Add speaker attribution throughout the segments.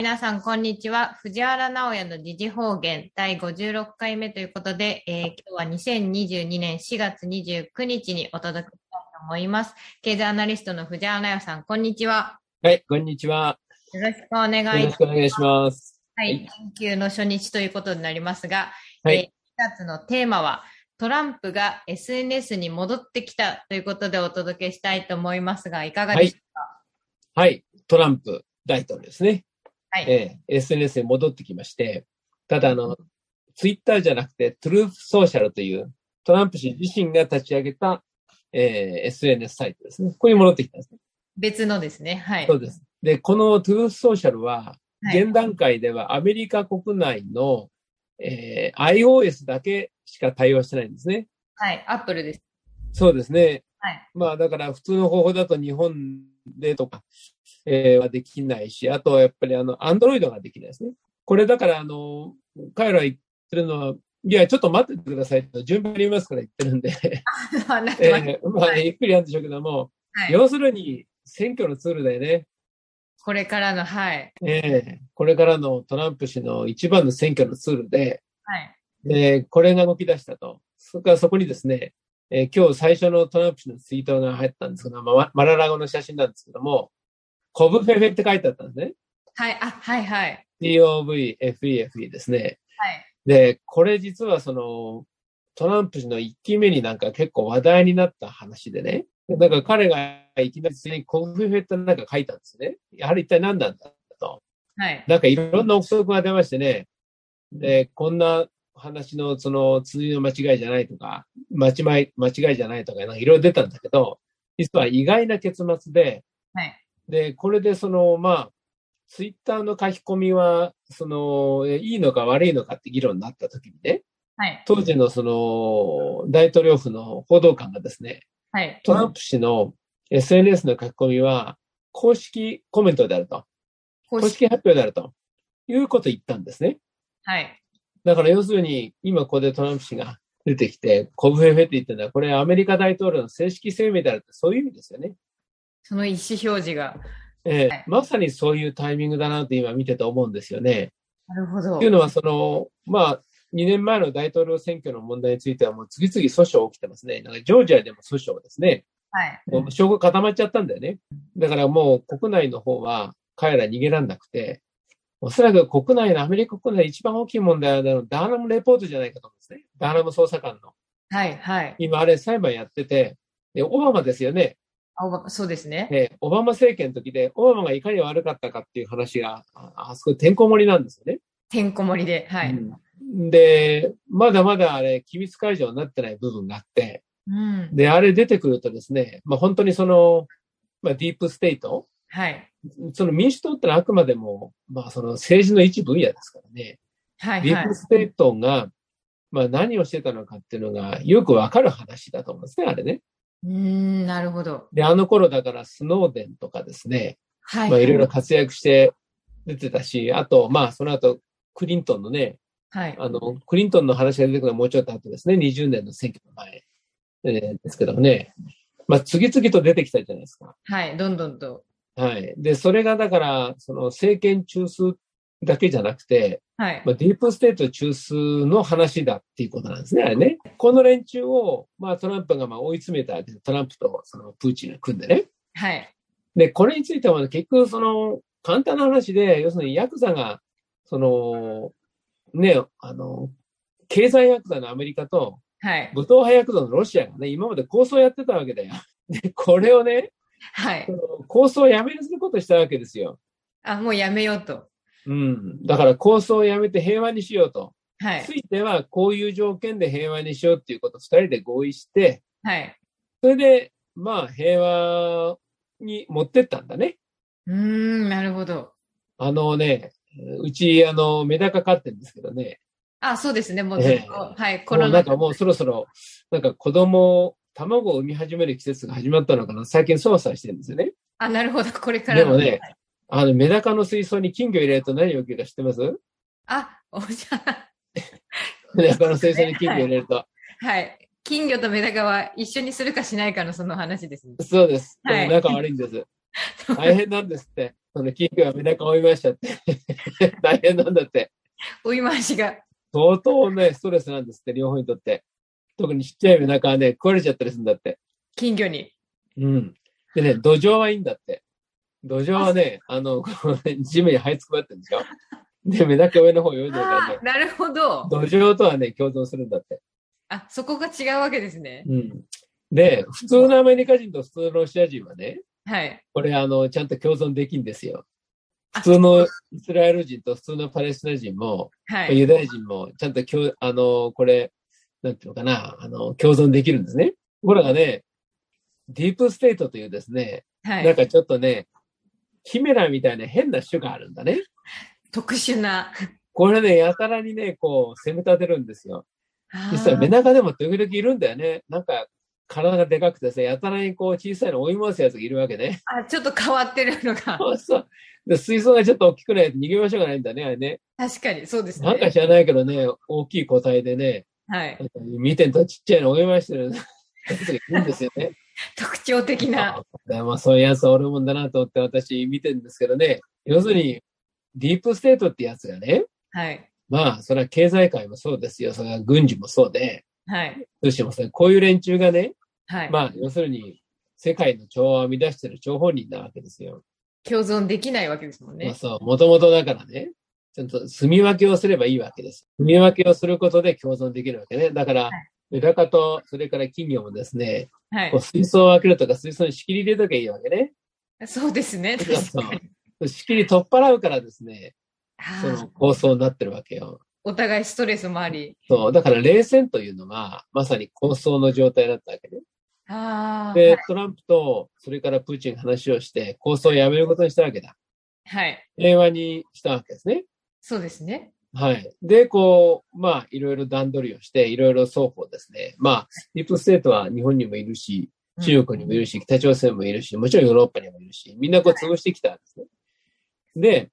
Speaker 1: 皆さん、こんにちは。藤原直也の時事方言第56回目ということで、えー、今日は2022年4月29日にお届けしたいと思います。経済アナリストの藤原直也さん、こんにちは。
Speaker 2: はい、こんにちは。
Speaker 1: よろしくお願いします。
Speaker 2: よろしくお願いします。
Speaker 1: はい、研究の初日ということになりますが、はい、えー、4月のテーマは、トランプが SNS に戻ってきたということでお届けしたいと思いますが、いかがでしょうか、
Speaker 2: はい、はい、トランプ大統領ですね。はい、えー、SNS に戻ってきまして、ただあの、ツイッターじゃなくて、トゥルーフソーシャルというトランプ氏自身が立ち上げた、えー、SNS サイトですね。ここに戻ってきたんですね。
Speaker 1: 別のですね。はい。
Speaker 2: そうです。で、このトゥルーフソーシャルは、現段階ではアメリカ国内の、えー、iOS だけしか対応してないんですね。
Speaker 1: はい。アップルです。
Speaker 2: そうですね。はい。まあだから普通の方法だと日本でとか、えー、はできないし、あとはやっぱりあの、アンドロイドができないですね。これだからあの、彼ら言ってるのは、いや、ちょっと待っててくださいと、順番に言いますから言ってるんでえー、まあ、ゆっくりやるんでしょうけども、はい、要するに選挙のツールだよね。
Speaker 1: これからの、はい。
Speaker 2: ええー、これからのトランプ氏の一番の選挙のツールで、はい。で、これが動き出したと。それからそこにですね、えー、今日最初のトランプ氏のツイートが入ったんですけど、まマララゴの写真なんですけども、コブフェフェって書いてあったんですね。
Speaker 1: はい、あ、はいはい。
Speaker 2: COVFEFE ですね。はい。で、これ実はその、トランプ氏の1期目になんか結構話題になった話でね。なんか彼がいきなりコブフェフェってなんか書いたんですね。やはり一体何なんだと。はい。なんかいろんな憶測が出ましてね。で、こんな話のその通の間違いじゃないとか、間違い、間違いじゃないとか、なんかいろいろ出たんだけど、実は意外な結末で、はい。で、これでその、まあ、ツイッターの書き込みは、その、いいのか悪いのかって議論になった時にね、はい。当時のその、大統領府の報道官がですね、はい。トランプ氏の SNS の書き込みは、公式コメントであると。公式発表であると。いうことを言ったんですね。はい。だから要するに、今ここでトランプ氏が出てきて、コブフェフェって言ってるのは、これアメリカ大統領の正式声明であるって、そういう意味ですよね。
Speaker 1: その意思表示が。
Speaker 2: えー、はい、まさにそういうタイミングだなと今見てて思うんですよね。
Speaker 1: なるほど。
Speaker 2: というのは、その、まあ、2年前の大統領選挙の問題についてはもう次々訴訟起きてますね。なんかジョージアでも訴訟ですね。はい。もう証拠固まっちゃったんだよね。だからもう国内の方は彼ら逃げらんなくて、おそらく国内のアメリカ国内で一番大きい問題はダーナムレポートじゃないかと思うんですね。ダーナム捜査官の。
Speaker 1: はい、はい。
Speaker 2: 今あれ裁判やってて、で、オバマですよね。
Speaker 1: オバそうですね。
Speaker 2: えオバマ政権の時で、オバマがいかに悪かったかっていう話が、あそこてんこ盛りなんですよね。
Speaker 1: てんこ盛りで、はい、
Speaker 2: うん。で、まだまだあれ、機密解除になってない部分があって、うん、で、あれ出てくるとですね、まあ本当にその、まあディープステート、はい。その民主党ってのはあくまでも、まあその政治の一分野ですからね。はい、はい。ディープステートが、まあ何をしてたのかっていうのがよくわかる話だと思うんですね、あれね。
Speaker 1: うん、なるほど。
Speaker 2: で、あの頃だからスノーデンとかですね、はい。まあいろいろ活躍して出てたし、あと、まあその後、クリントンのね、はい。あの、クリントンの話が出てくるのはもうちょっと後ですね、20年の選挙の前、えー、ですけどもね、まあ次々と出てきたじゃないですか。
Speaker 1: はい、どんどんと。
Speaker 2: はい。で、それがだから、その政権中枢だけじゃなくて、はい。まあ、ディープステート中枢の話だっていうことなんですね、あれね。この連中を、まあ、トランプがまあ追い詰めたわけで、トランプとそのプーチンが組んでね。はい。で、これについては結局、その、簡単な話で、要するにヤクザが、その、ね、あの、経済ヤクザのアメリカと、はい。武闘派ヤクザのロシアがね、今まで構想やってたわけだよ。で、これをね、はい。構想をやめることしたわけですよ。
Speaker 1: あ、もうやめようと。
Speaker 2: うん。だから構想をやめて平和にしようと。はい。ついては、こういう条件で平和にしようっていうことを二人で合意して、はい。それで、まあ、平和に持ってったんだね。
Speaker 1: うん、なるほど。
Speaker 2: あのね、うち、あの、メダカ飼ってるんですけどね。
Speaker 1: あ、そうですね、もうずっと、えー、はい、
Speaker 2: コロナ。なんかもうそろそろ、なんか子供、卵を産み始める季節が始まったのかな、最近操作してるんですよね。
Speaker 1: あ、なるほど、これから
Speaker 2: でもね、あの、メダカの水槽に金魚入れると何を起きるか知ってます？
Speaker 1: あ、おじゃ
Speaker 2: メダカの水槽に金魚入れると。
Speaker 1: はい。金魚とメダカは一緒にするかしないかのその話ですね。
Speaker 2: そうです。はい、仲悪いんです。大変なんですって。その金魚はメダカ追いましたって。大変なんだって。
Speaker 1: 追い回しが。
Speaker 2: 相当ね、ストレスなんですって、両方にとって。特にちっちゃいメダカはね、食われちゃったりするんだって。
Speaker 1: 金魚に。
Speaker 2: うん。でね、土壌はいいんだって。土壌はね、あの、地面に這いつくばってるんですよ。で、メダカ上の方泳いでるからね。
Speaker 1: なるほど。
Speaker 2: 土壌とはね、共存するんだって。
Speaker 1: あ、そこが違うわけですね。
Speaker 2: うん。で、普通のアメリカ人と普通のロシア人はね、
Speaker 1: はい。
Speaker 2: これ、あの、ちゃんと共存できるんですよ。普通のイスラエル人と普通のパレスチナ人も、はい、ユダヤ人も、ちゃんと共、あの、これ、なんていうのかな、あの、共存できるんですね。ところがね、ディープステートというですね、はい、なんかちょっとね、キメラみたいな変な種があるんだね。
Speaker 1: 特殊な。
Speaker 2: これね、やたらにね、こう、攻め立てるんですよ。実はメダカでも時々いるんだよね。なんか、体がでかくてさ、やたらにこう小さいの追い回すやつがいるわけね。
Speaker 1: あ、ちょっと変わってるのが。
Speaker 2: そうそう。で水槽がちょっと大きくないと逃げ場所がないんだね、あれね。
Speaker 1: 確かに、そうですね。
Speaker 2: なんか知らないけどね、大きい個体でね、
Speaker 1: はい。
Speaker 2: 見てんとちっちゃいの追い回してるやつがいるんですよね。
Speaker 1: 特徴的な。
Speaker 2: でもそういうやつおるもんだなと思って私見てるんですけどね。要するに、ディープステートってやつがね。
Speaker 1: はい。
Speaker 2: まあ、それは経済界もそうですよ。それは軍事もそうで。
Speaker 1: はい。
Speaker 2: どうしてもそれ、こういう連中がね。
Speaker 1: はい。
Speaker 2: まあ、要するに、世界の調和を生み出してる張本人なわけですよ。
Speaker 1: 共存できないわけですもんね。
Speaker 2: そう、もともとだからね。ちゃんと住み分けをすればいいわけです。住み分けをすることで共存できるわけね。だから、はいメダカと、それから金魚もですね、
Speaker 1: はい、
Speaker 2: こう水槽を開けるとか水槽に仕切り入れときゃいいわけね。
Speaker 1: そうですね。
Speaker 2: そうそう仕切り取っ払うからですね、その抗争になってるわけよ。
Speaker 1: お互いストレスもあり。
Speaker 2: そう、だから冷戦というのは、まさに抗争の状態だったわけね。
Speaker 1: あ
Speaker 2: で、はい、トランプと、それからプーチンが話をして、抗争をやめることにしたわけだ。
Speaker 1: はい。
Speaker 2: 平和にしたわけですね。
Speaker 1: そうですね。
Speaker 2: はい。で、こう、まあ、いろいろ段取りをして、いろいろ双方ですね。まあ、ディープステートは日本にもいるし、中国にもいるし、北朝鮮もいるし、もちろんヨーロッパにもいるし、みんなこう潰してきたんですね。で、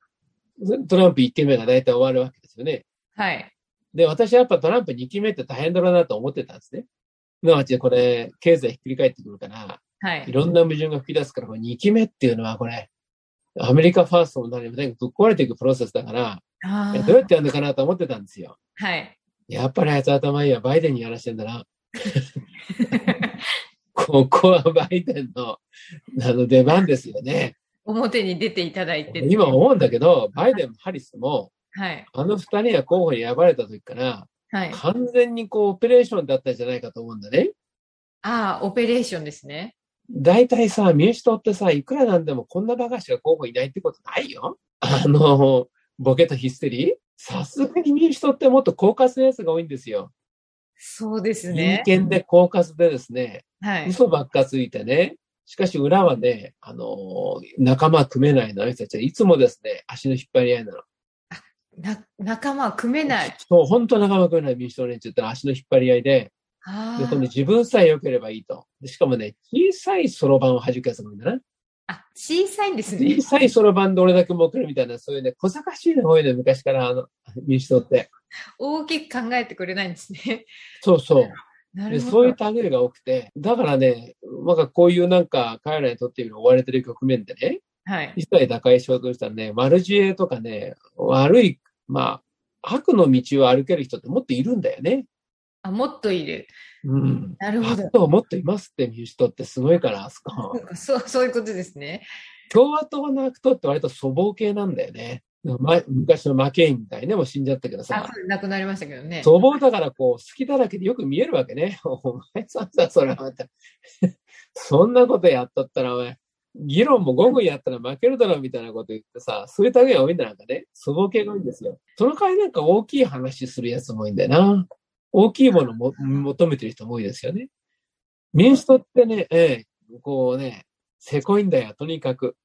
Speaker 2: トランプ1期目が大体終わるわけですよね。
Speaker 1: はい。
Speaker 2: で、私はやっぱトランプ2期目って大変だろうなと思ってたんですね。すなわちこれ、経済ひっくり返ってくるから、
Speaker 1: はい。
Speaker 2: いろんな矛盾が吹き出すから、これ2期目っていうのはこれ、アメリカファーストも何もぶっ壊れていくプロセスだから、どうやってやるのかなと思ってたんですよ。
Speaker 1: はい。
Speaker 2: やっぱりあいつ頭いいや、バイデンにやらしてんだな。ここはバイデンのあの出番ですよね。
Speaker 1: 表に出ていただいて、ね、
Speaker 2: 今思うんだけど、バイデンもハリスも、
Speaker 1: はい、
Speaker 2: あの二人が候補に選ばれた時から、
Speaker 1: はい、
Speaker 2: 完全にこうオペレーションだったんじゃないかと思うんだね。
Speaker 1: ああ、オペレーションですね。
Speaker 2: 大体さ、民主党ってさ、いくらなんでもこんなバカしか候補いないってことないよ。あの、ボケとヒステリー？さすがに民主党ってもっと狡猾なやつが多いんですよ。
Speaker 1: そうですね。
Speaker 2: 人間で狡猾でですね、
Speaker 1: はい、
Speaker 2: 嘘ばっかついてね、しかし裏はね、あの仲間組めないの、あの人たちはいつもですね、足の引っ張り合いなの。
Speaker 1: な、仲間組めない。
Speaker 2: そう、本当仲間組めない民主党連中って足の引っ張り合いで、で、今度自分さえ良ければいいと。しかもね、小さいそろばんを弾くやつもいいんだな。
Speaker 1: あ、小さいんですね。
Speaker 2: 小さいそろばんで俺だけ儲けるみたいな、そういうね、小賢しいの多いね、昔からあの、民主党って。
Speaker 1: 大きく考えてくれないんですね。
Speaker 2: そうそう。でそういう類が多くて、だからね、なんかこういうなんか彼らにとって追われてる局面でね、
Speaker 1: はい。
Speaker 2: 一切打開しようとしたらね、悪知恵とかね、悪い、まあ、悪の道を歩ける人ってもっといるんだよね。
Speaker 1: あ、もっといる。
Speaker 2: うん。
Speaker 1: なるほど。
Speaker 2: 悪もっといますって民主党ってすごいから、あそこ。
Speaker 1: そう、そういうことですね。
Speaker 2: 共和党の悪党って割と粗暴系なんだよね。ま、昔のマケインみたいね、もう死んじゃったけどさ。
Speaker 1: 亡くなりましたけどね。
Speaker 2: 粗暴だからこう、好きだらけでよく見えるわけね。お前さんさ、それはまた。そんなことやっとったら、お前、議論も5分やったら負けるだろうみたいなこと言ってさ、そういう類が多いんだなんかね。粗暴系が多いんですよ。その代わりなんか大きい話するやつも多いんだよな。大きいものを求めてる人も多いですよね。民主党ってね、ええ、こうね、せこいんだよ、とにかく。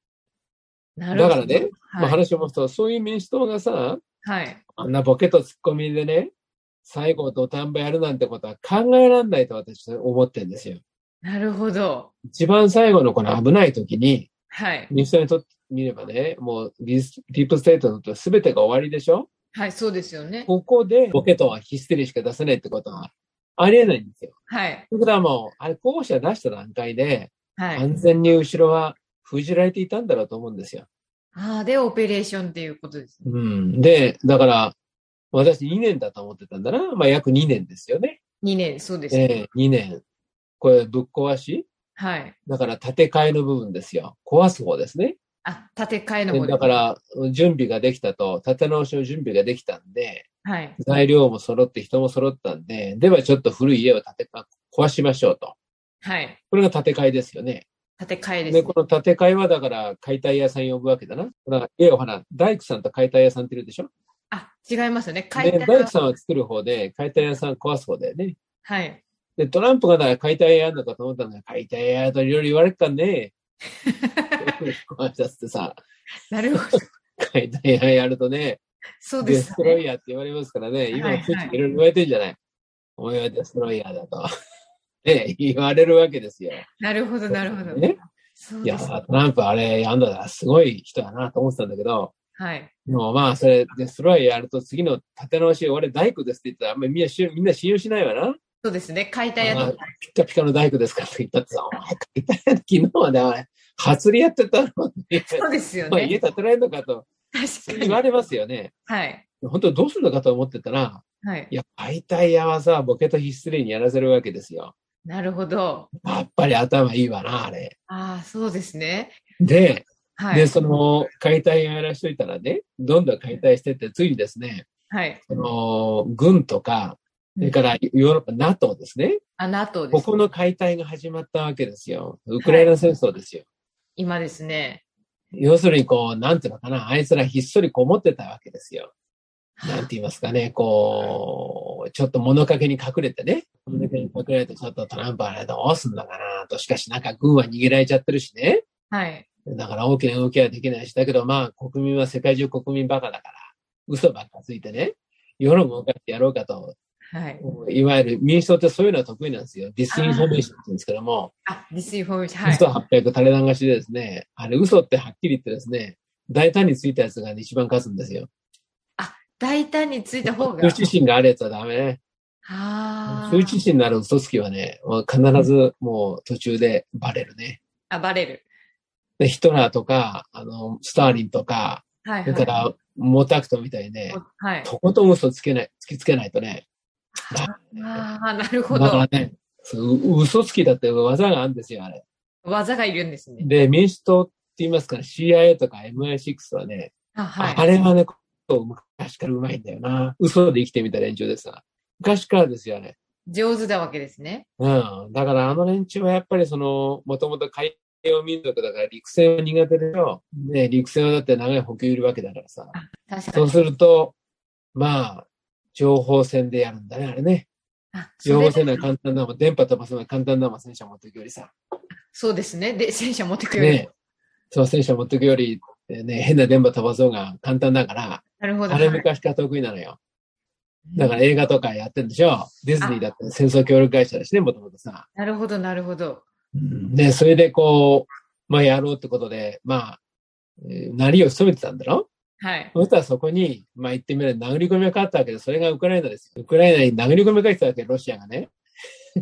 Speaker 2: だからね、はい、まあ、話を持つと、そういう民主党がさ、
Speaker 1: はい、
Speaker 2: あんなボケとツッコミでね、最後土壇場やるなんてことは考えられないと私は思ってるんですよ。
Speaker 1: なるほど。
Speaker 2: 一番最後のこの危ない時に、
Speaker 1: はい。
Speaker 2: 民主党にとってみればね、もうディープステートのと全てが終わりでしょ
Speaker 1: はい、そうですよね。
Speaker 2: ここでボケとはヒステリーしか出せないってことはありえないんですよ。
Speaker 1: はい。
Speaker 2: ということはもう、あれ、候補者出した段階で、
Speaker 1: はい。
Speaker 2: 完全に後ろは封じられていたんだろうと思うんですよ。
Speaker 1: ああ、で、オペレーションっていうことですね。
Speaker 2: うん。で、だから、私2年だと思ってたんだな。まあ、約2年ですよね。
Speaker 1: 2年、そうですね。え
Speaker 2: えー、2年。これ、ぶっ壊し？
Speaker 1: はい。
Speaker 2: だから、建て替えの部分ですよ。壊す方ですね。
Speaker 1: あ、建て替えの方
Speaker 2: だから、準備ができたと、建て直しの準備ができたんで、
Speaker 1: はい。
Speaker 2: 材料も揃って人も揃ったんで、ではちょっと古い家を建て壊しましょうと。
Speaker 1: はい。
Speaker 2: これが建て替えですよね。
Speaker 1: 建て替えです、ね。
Speaker 2: で、この建て替えはだから解体屋さん呼ぶわけだな。だから、え、お花、大工さんと解体屋さんっているでしょ？
Speaker 1: あ、違いますよね。
Speaker 2: 解体大工さんは作る方で、解体屋さん壊す方だよね。
Speaker 1: はい。
Speaker 2: で、トランプがだから解体屋やんのかと思ったんだ解体屋といろいろ言われるかね。壊したってさ。
Speaker 1: なるほど。
Speaker 2: 解体屋やるとね、
Speaker 1: そうです、ね、
Speaker 2: デストロイヤーって言われますからね、今、いろいろ言われてるんじゃない、お前はデストロイヤーだと。ね、言われるわけですよ。
Speaker 1: なるほど、なるほど。
Speaker 2: ね、いや、トランプあれやんだらすごい人だなと思ってたんだけど、
Speaker 1: はい。
Speaker 2: でもまあ、それ、デストロイヤーやると次の立て直し、俺大工ですって言ったら、あんまりみんなみんな信用しないわな。
Speaker 1: そうですね。解体屋とか。
Speaker 2: ピカピカの大工ですかって言ったってさ、お前解体屋昨日までお前、初りやってたの
Speaker 1: そうですよね。
Speaker 2: 家建てられるのかと。
Speaker 1: 確かに。
Speaker 2: 言われますよね。
Speaker 1: はい。
Speaker 2: 本当どうするのかと思ってたら、
Speaker 1: はい。
Speaker 2: いや、解体屋はさ、ボケとヒステリーにやらせるわけですよ。
Speaker 1: なるほど。
Speaker 2: やっぱり頭いいわな、あれ。
Speaker 1: ああ、そうですね。
Speaker 2: で、はい、で、その解体屋やらしといたらね、どんどん解体してって、ついにですね、
Speaker 1: はい。
Speaker 2: その、軍とか、それからヨーロッパ、NATO ですね。
Speaker 1: あ、NATO
Speaker 2: です、ね、ここの解体が始まったわけですよ。ウクライナ戦争ですよ。はい、
Speaker 1: 今ですね。
Speaker 2: 要するに、こう、なんていうのかな、あいつらひっそりこもってたわけですよ。なんて言いますかね、こう、ちょっと物陰に隠れてね、物陰に隠れて、ちょっとトランプあれどうすんだかなと、しかしなんか軍は逃げられちゃってるしね。
Speaker 1: はい。
Speaker 2: だから大きな動きはできないし、だけどまあ国民は世界中国民バカだから、嘘ばっかついてね、世論を動かしてやろうかと。
Speaker 1: はい。
Speaker 2: いわゆる民主党ってそういうのは得意なんですよ。 disinformation って言うんですけども。
Speaker 1: あ、 disinformation。はい。
Speaker 2: 嘘800垂れ流しでですね、あれ嘘ってはっきり言ってですね、大胆についたやつが、ね、一番勝つんですよ。
Speaker 1: あ、大胆についた方が。
Speaker 2: 羞恥心があるやつはダメね。
Speaker 1: あ
Speaker 2: あ。羞恥心のある嘘つきはね、必ずもう途中でバレるね。
Speaker 1: あ、バレる。
Speaker 2: で、ヒトラーとか、あの、スターリンとか、
Speaker 1: はいはい、
Speaker 2: それから、モタクトみたいにね、
Speaker 1: はい、
Speaker 2: とことん嘘つけない、突きつけないとね。
Speaker 1: ああ、なるほど。
Speaker 2: だからね、嘘つきだって技があるんですよ、あれ。
Speaker 1: 技がいるんですね。
Speaker 2: で、民主党って言いますから CIA とか MI6 はね、
Speaker 1: あはい、
Speaker 2: あれはね、昔からうまいんだよな。嘘で生きてみた連中でさ。昔からですよね。
Speaker 1: 上手なわけですね。
Speaker 2: うん。だからあの連中はやっぱりその、もともと海洋民族だから陸戦は苦手でしょ。ね、陸戦はだって長い補給いるわけだからさ。そうすると、まあ、情報戦でやるんだね、あれね。情報戦は簡単だもん。電波飛ばすのは簡単だもん、戦車持っていくよりさ。
Speaker 1: そうですね。で、戦車持っていくより。ね。
Speaker 2: そう、戦車持っていくより、ね、変な電波飛ばそうが簡単だから。
Speaker 1: なるほど。
Speaker 2: あれ昔から得意なのよ。だから映画とかやってるんでしょディズニーだって戦争協力会社だしね、もともとさ。
Speaker 1: なるほど、なるほど。
Speaker 2: で、それでこう、まあやろうってことで、まあ、えー、なりを務めてたんだろ？
Speaker 1: はい。
Speaker 2: そしたらそこに、まあ言ってみれば殴り込みがかかったわけで、それがウクライナですウクライナに殴り込みがかけたわけ、ロシアがね。
Speaker 1: プ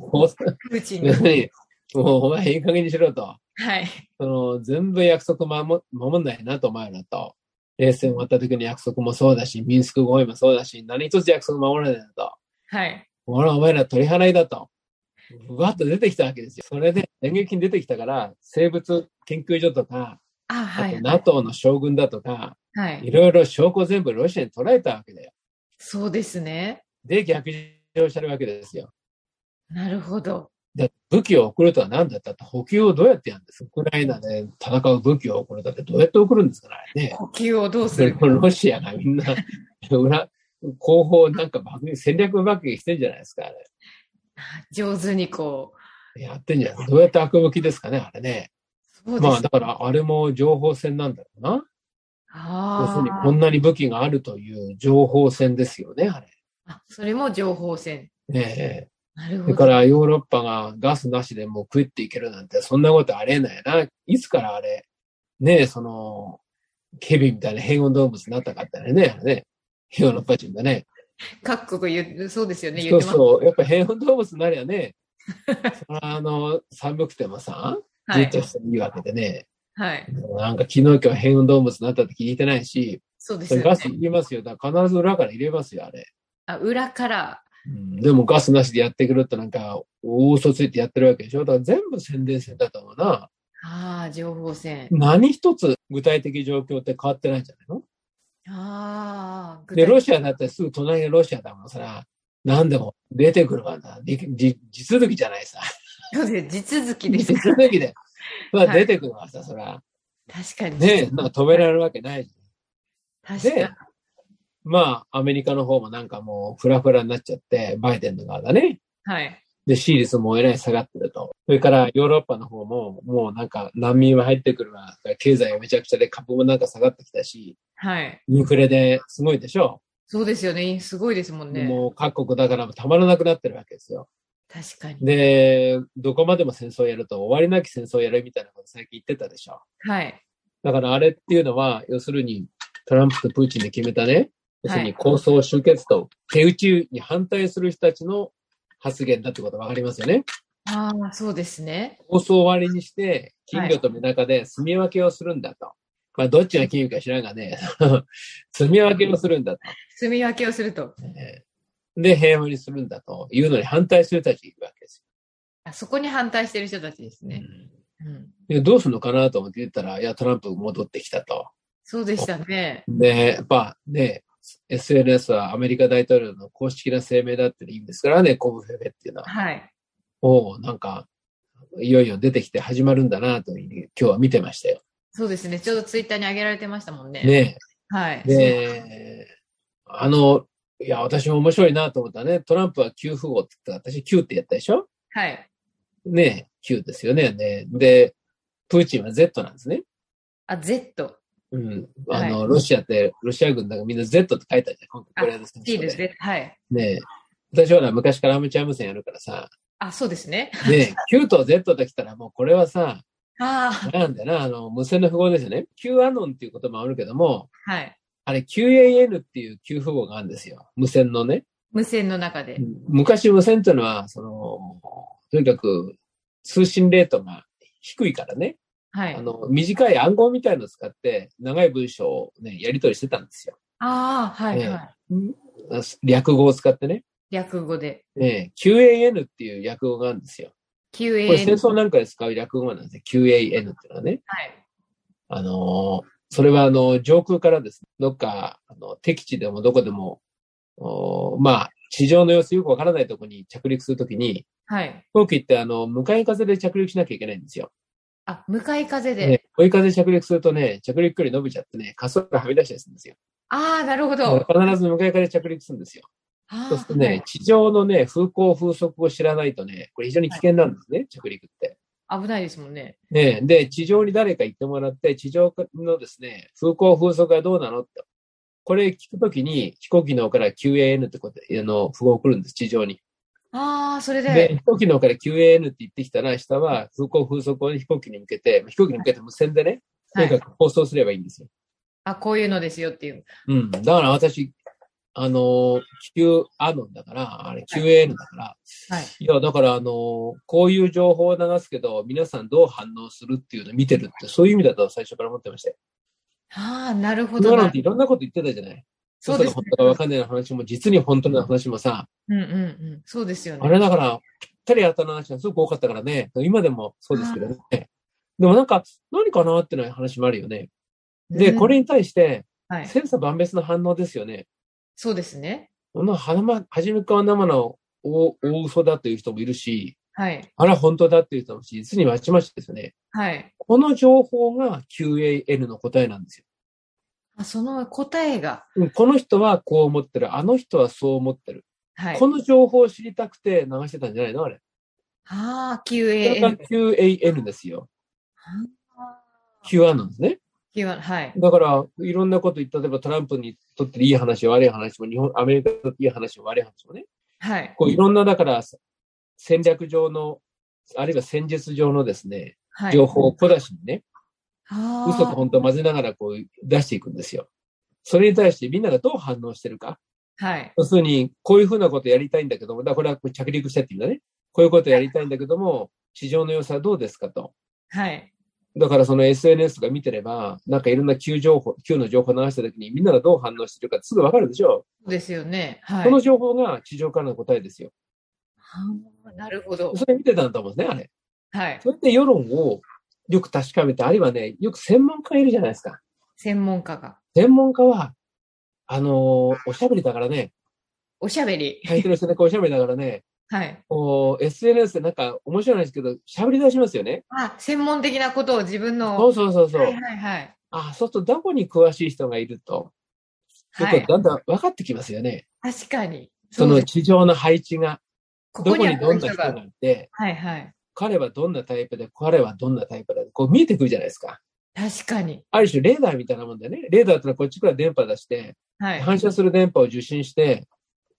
Speaker 1: ーチン
Speaker 2: に。もうお前いい加減にしろと。
Speaker 1: はい。
Speaker 2: その、全部約束守守んないなと、お前らと。冷戦終わった時の約束もそうだし、ミンスク合意もそうだし、何一つ約束守らないなと。
Speaker 1: はい。
Speaker 2: 俺はお前ら取り払いだと。ふわっと出てきたわけですよ。それで演劇に出てきたから、生物研究所とか、
Speaker 1: あ、はい、
Speaker 2: あと NATO の将軍だとか、
Speaker 1: はい。
Speaker 2: いろいろ証拠全部ロシアに捉えたわけだよ。
Speaker 1: そうですね。
Speaker 2: で、逆上してるわけですよ。
Speaker 1: なるほど。
Speaker 2: で武器を送るとは何だったって補給をどうやってやるんです？ウクライナで戦う武器を送るだってどうやって送るんですかね。
Speaker 1: 補給をどうする？
Speaker 2: ロシアがみんな 裏、後方なんか爆撃、戦略爆撃してんじゃないですか、あれ。
Speaker 1: 上手にこ
Speaker 2: う。やってんじゃないどうやって悪向きですかね、あれね。まあだからあれも情報戦なんだろうな。
Speaker 1: あ
Speaker 2: 要するにこんなに武器があるという情報戦ですよね、あれ。
Speaker 1: あ、それも情報戦。
Speaker 2: え
Speaker 1: えなるほ
Speaker 2: ど。だからヨーロッパがガスなしでもう食っていけるなんて、そんなことありえないな。いつからあれ、ねえ、その、ケビンみたいな変温動物になったかったね、あれね。ヨーロッパ人がね。
Speaker 1: 各国言う、そうですよね、
Speaker 2: そうそう。やっぱ変温動物になりゃね、あの、寒くてもさ、ずっとしていいわけでね。
Speaker 1: はい。
Speaker 2: なんか昨日今日変運動物になったって聞いてないし、
Speaker 1: そうですよね。
Speaker 2: ガス入れますよ。だから必ず裏から入れますよ、あれ。
Speaker 1: あ、裏から。
Speaker 2: うん、でもガスなしでやってくるってなんか、大嘘ついてやってるわけでしょだから全部宣伝戦だと思うな。
Speaker 1: ああ、情報戦。
Speaker 2: 何一つ具体的状況って変わってないんじゃないの？
Speaker 1: ああ。
Speaker 2: で、ロシアだってすぐ隣がロシアだもんさ、何でも出てくるわな。地続きじゃないさ。
Speaker 1: そうです。地続きです。
Speaker 2: 地続きで。まあ出てくるわさ、そら。
Speaker 1: 確かに。
Speaker 2: ねなんか止められるわけないじ
Speaker 1: ゃん。確かに。
Speaker 2: まあ、アメリカの方もなんかもうフラフラになっちゃって、バイデンの側がね。
Speaker 1: はい。
Speaker 2: で、シーリスもえらい下がってると。それからヨーロッパの方も、もうなんか難民は入ってくるわ。経済がめちゃくちゃで株もなんか下がってきたし。
Speaker 1: はい。
Speaker 2: インフレですごいでしょ
Speaker 1: そうですよね。すごいですもんね。
Speaker 2: もう各国だからたまらなくなってるわけですよ。
Speaker 1: 確かに。
Speaker 2: で、どこまでも戦争をやると終わりなき戦争をやるみたいなこと最近言ってたでしょ。
Speaker 1: はい。
Speaker 2: だからあれっていうのは、要するにトランプとプーチンで決めたね、要するに構想終結と手打ちに反対する人たちの発言だってことわかりますよね。
Speaker 1: ああ、そうですね。
Speaker 2: 構想を終わりにして、金魚とメダカで住み分けをするんだと。はい、まあ、どっちが金魚か知らんがね、住み分けをするんだと。
Speaker 1: 住み分けをすると。
Speaker 2: で、平和にするんだというのに反対する人たちいるわけですよ。
Speaker 1: あそこに反対してる人たちですね。
Speaker 2: うん、どうするのかなと思って言ったら、いや、トランプ戻ってきたと。
Speaker 1: そうでしたね。
Speaker 2: で、やっぱね、SNS はアメリカ大統領の公式な声明だって意味ですからね、コブフェフェっていうのは。
Speaker 1: はい。
Speaker 2: おなんか、いよいよ出てきて始まるんだなと今日は見てましたよ。
Speaker 1: そうですね。ちょうどツイッターに上げられてましたもんね。
Speaker 2: ね
Speaker 1: はい。
Speaker 2: で、あの、いや、私も面白いなと思ったね。トランプは9符号って言った私9ってやったでしょ？
Speaker 1: はい。
Speaker 2: ね9ですよね。ねで、プーチンは Z なんですね。
Speaker 1: あ、Z。
Speaker 2: うん。あの、はい、ロシアって、ロシア軍だからみんな Z って書いてあるじゃん。今回これ
Speaker 1: ですね。いいですね。はい。
Speaker 2: ね私は昔からアマチュア無線やるからさ。
Speaker 1: あ、そうですね。
Speaker 2: ね Q と Z と来たらもうこれはさ、
Speaker 1: あ
Speaker 2: なんだな、あの、無線の符号ですよね。Q アノンっていう言葉もあるけども、
Speaker 1: はい。
Speaker 2: あれ QAN っていう Q 符号があるんですよ。無線のね。
Speaker 1: 無線の中で。
Speaker 2: 昔無線っていうのは、その、とにかく通信レートが低いからね。
Speaker 1: はい。
Speaker 2: あの、短い暗号みたいのを使って、長い文章をね、やり取りしてたんですよ。
Speaker 1: ああ、はい、はい、
Speaker 2: 略語を使ってね。
Speaker 1: 略語で。
Speaker 2: ね QAN っていう略語があるんですよ。
Speaker 1: QAN。
Speaker 2: これ戦争なんかで使う略語なんですよ。QAN っていうのはね。
Speaker 1: はい。
Speaker 2: あのー、それはあの、上空からですね、どっか、あの、敵地でもどこでも、おまあ、地上の様子よくわからないところに着陸するときに、
Speaker 1: はい。
Speaker 2: 飛行機ってあの、向かい風で着陸しなきゃいけないんですよ。
Speaker 1: あ、向かい風で。
Speaker 2: ね、追い風着陸するとね、着陸距離伸びちゃってね、滑走がはみ出したりするんですよ。
Speaker 1: ああ、なるほど。
Speaker 2: 必ず向かい風着陸するんですよ。そうするとね、地上のね、風向風速を知らないとね、これ非常に危険なんですね、はい、着陸って。
Speaker 1: 危ないですもんね。
Speaker 2: ねで、地上に誰か行ってもらって、地上のですね、風向風速はどうなのって。これ聞くときに、飛行機の方から QAN ってことで、あの、符号を送るんです、地上に。
Speaker 1: ああ、それで。
Speaker 2: で、飛行機の方から QAN って言ってきたら、下は風向風速を飛行機に向けて、飛行機に向けて無線でね、とにかく放送すればいいんですよ。
Speaker 1: あ、こういうのですよっていう。
Speaker 2: うん。だから私、あの、Q アノンだから、あれ QAN だから、
Speaker 1: はい。
Speaker 2: いや、だからあの、こういう情報を流すけど、皆さんどう反応するっていうのを見てるって、そういう意味だと最初から思ってましたよ。
Speaker 1: ああ、なるほど。
Speaker 2: だからっていろんなこと言ってたじゃない？
Speaker 1: そうです、ね。
Speaker 2: 本当かわかんない話も、実に本当の話もさ。
Speaker 1: うんうんうん。そうですよね。
Speaker 2: あれだから、ぴったり当たる話がすごく多かったからね。今でもそうですけどね。でもなんか、何かなっていう話もあるよね。で、これに対して、はい、千差万別の反応ですよね。
Speaker 1: そうですね。
Speaker 2: このはま、はじめから生の大大嘘だという人もいるし、
Speaker 1: はい。
Speaker 2: あら、本当だっていう人もいるし、実にまちまちですよね。
Speaker 1: はい。
Speaker 2: この情報が QAN の答えなんですよ。
Speaker 1: あその答えが。
Speaker 2: この人はこう思ってる。あの人はそう思ってる。
Speaker 1: はい。
Speaker 2: この情報を知りたくて流してたんじゃないの？あれ。
Speaker 1: ああ、QAN。
Speaker 2: QAN ですよ。QAN なんですね。
Speaker 1: QAN、はい。
Speaker 2: だから、いろんなこと言った、例えばトランプにとっていい話、悪い話も、日本、アメリカにとっていい話も悪い話もね。
Speaker 1: はい。
Speaker 2: こういろんな、だから、戦略上の、あるいは戦術上のですね、はい、情報を小出しにね、嘘と本当を混ぜながらこう出していくんですよ。それに対してみんながどう反応してるか。
Speaker 1: はい。
Speaker 2: 要するに、こういうふうなことやりたいんだけども、だこれは着陸してっていうんだね。こういうことやりたいんだけども、地上の様子はどうですかと。
Speaker 1: はい。
Speaker 2: だからその SNS とか見てれば、なんかいろんな Q 情報、Q の情報を流したときにみんながどう反応してるかすぐわかるでしょ？
Speaker 1: そうですよね。はい。
Speaker 2: その情報が地上からの答えですよ。
Speaker 1: はあなるほど。
Speaker 2: それ見てたんだと思うんですね、あれ。
Speaker 1: はい。
Speaker 2: それで世論をよく確かめて、あるいはね、よく専門家がいるじゃないですか。
Speaker 1: 専門家が。
Speaker 2: 専門家は、あのーおしゃべりだからね、
Speaker 1: おしゃべり。
Speaker 2: 相手の人ね、こうおしゃべりだからね、
Speaker 1: はい。
Speaker 2: こう SNS でなんか面白いんですけど、喋り出しますよね。
Speaker 1: あ、専門的なことを自分の。
Speaker 2: そうそうそうそう。
Speaker 1: はいはいはい。
Speaker 2: あ、そうするとどこに詳しい人がいると、よ
Speaker 1: はい
Speaker 2: くだんだん分かってきますよね。
Speaker 1: 確かに。
Speaker 2: その地上の配置が、どこ
Speaker 1: ここに
Speaker 2: にどんな人がいて、
Speaker 1: はいはい。
Speaker 2: 彼はどんなタイプで、彼はどんなタイプだこう見えてくるじゃないですか。
Speaker 1: 確かに。
Speaker 2: ある種レーダーみたいなもんでね、レーダーってのはこっちから電波出して、
Speaker 1: はい。
Speaker 2: 反射する電波を受信して、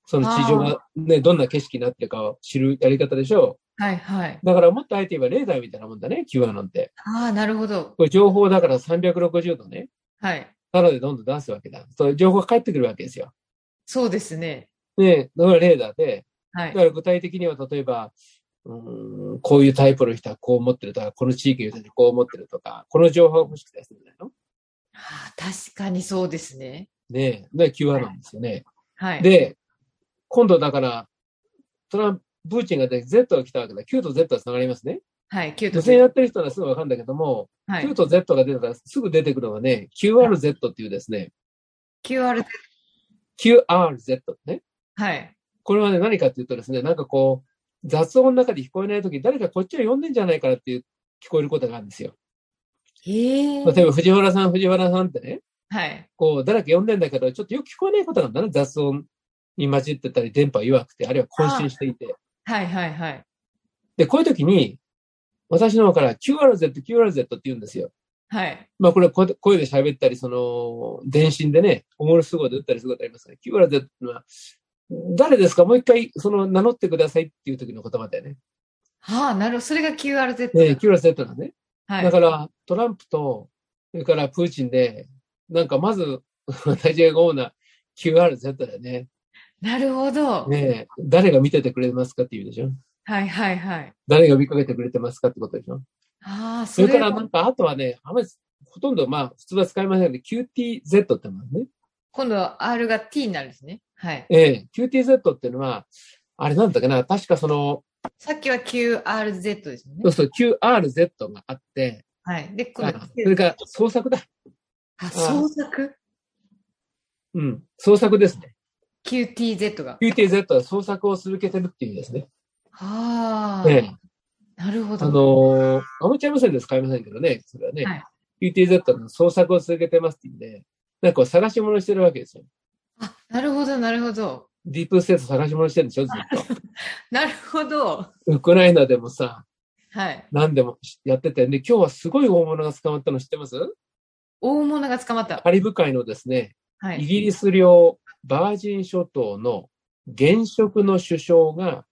Speaker 2: その地上がね、どんな景色になってるかを知るやり方でしょ
Speaker 1: はいはい。
Speaker 2: う。だからもっとあえて言えばレーダーみたいなもんだね、Q アノンって。
Speaker 1: ああ、なるほど。
Speaker 2: これ情報だから360度ね、
Speaker 1: はい。
Speaker 2: ただでどんどん出すわけだ。そういう情報が返ってくるわけですよ。
Speaker 1: そうですね。
Speaker 2: ね、だからレーダーで、
Speaker 1: はい。
Speaker 2: だから具体的には例えば、うーんこういうタイプの人はこう思ってるとか、この地域の人はこう思ってるとか、この情報が欲しくてするんだよ。
Speaker 1: ああ確かにそうですね。
Speaker 2: ねで、Q アノンですよね。
Speaker 1: はい。
Speaker 2: で、今度だから、トランプ、プーチンがで Z が来たわけだ。Q と Z は繋がりますね。
Speaker 1: はい。キュート
Speaker 2: 女性やってる人はすぐわかるんだけども、
Speaker 1: はい
Speaker 2: Q。と Z が出たらすぐ出てくるのがね、QRZ っていうですね、
Speaker 1: QR。
Speaker 2: QRZ ね。
Speaker 1: はい。
Speaker 2: これはね、何かっていうとですね、なんかこう、雑音の中で聞こえないとき、誰かこっちを呼んでんじゃないかなっていう、聞こえることがあるんですよ。
Speaker 1: ええ
Speaker 2: 例えば、藤原さん、藤原さんってね、
Speaker 1: はい。
Speaker 2: こう、誰か呼んでんだけど、ちょっとよく聞こえないことなんだな、雑音に混じってたり、電波弱くて、あるいは渾身していて。
Speaker 1: はいはいはい。
Speaker 2: で、こういう時に、私の方から QRZ、QRZ って言うんですよ。
Speaker 1: はい。
Speaker 2: まあ、これは声で喋ったり、その、電信でね、おもろすごいで打ったりすることありますから、QRZ っていうのは、誰ですか？もう一回、その、名乗ってくださいっていう時の言葉だよね。
Speaker 1: はあ、なるほど。それが QRZ。
Speaker 2: ね QRZ なんね。
Speaker 1: はい。
Speaker 2: だから、トランプと、それからプーチンで、なんかまず、私が思うのは QRZ だよね。
Speaker 1: なるほど。
Speaker 2: ねえ誰が見ててくれますかっていうでしょ
Speaker 1: はいはいはい。
Speaker 2: 誰が見かけてくれてますかってことでしょ
Speaker 1: ああ、
Speaker 2: そ
Speaker 1: それは
Speaker 2: れからなんか、あとはね、あんまり、ほとんどまあ、普通は使いませんけど、QTZ ってのはね。
Speaker 1: 今度は R が T になるんですね。はい。
Speaker 2: ええ QTZ っていうのは、あれなんだっけな、確かその、
Speaker 1: さっきは QRZ ですよね
Speaker 2: そう。そう、QRZ があって、
Speaker 1: はい。で、今
Speaker 2: あ
Speaker 1: 度は
Speaker 2: それから創作だ。
Speaker 1: あ、創作？
Speaker 2: うん、創作ですね。
Speaker 1: ?QTZ が。
Speaker 2: QTZ は創作を続けてるっていう意味ですね。
Speaker 1: あ
Speaker 2: ええ
Speaker 1: あ、なるほど。
Speaker 2: あのーアマチュア無線で使いませんけどね、それはね、
Speaker 1: はい
Speaker 2: QTZ の捜索を続けてますっていうんで、なんか探し物してるわけですよ。
Speaker 1: あ、なるほど、なるほど。
Speaker 2: ディープステート探し物してるんでしょ、ずっと。
Speaker 1: なるほど。
Speaker 2: ウクライナでもさ、
Speaker 1: はい。
Speaker 2: 何でもやってて、で、今日はすごい大物が捕まったの知ってます？
Speaker 1: 大物が捕まった。
Speaker 2: カリブ海のですね、
Speaker 1: はい。
Speaker 2: イギリス領バージン諸島の現職の首相が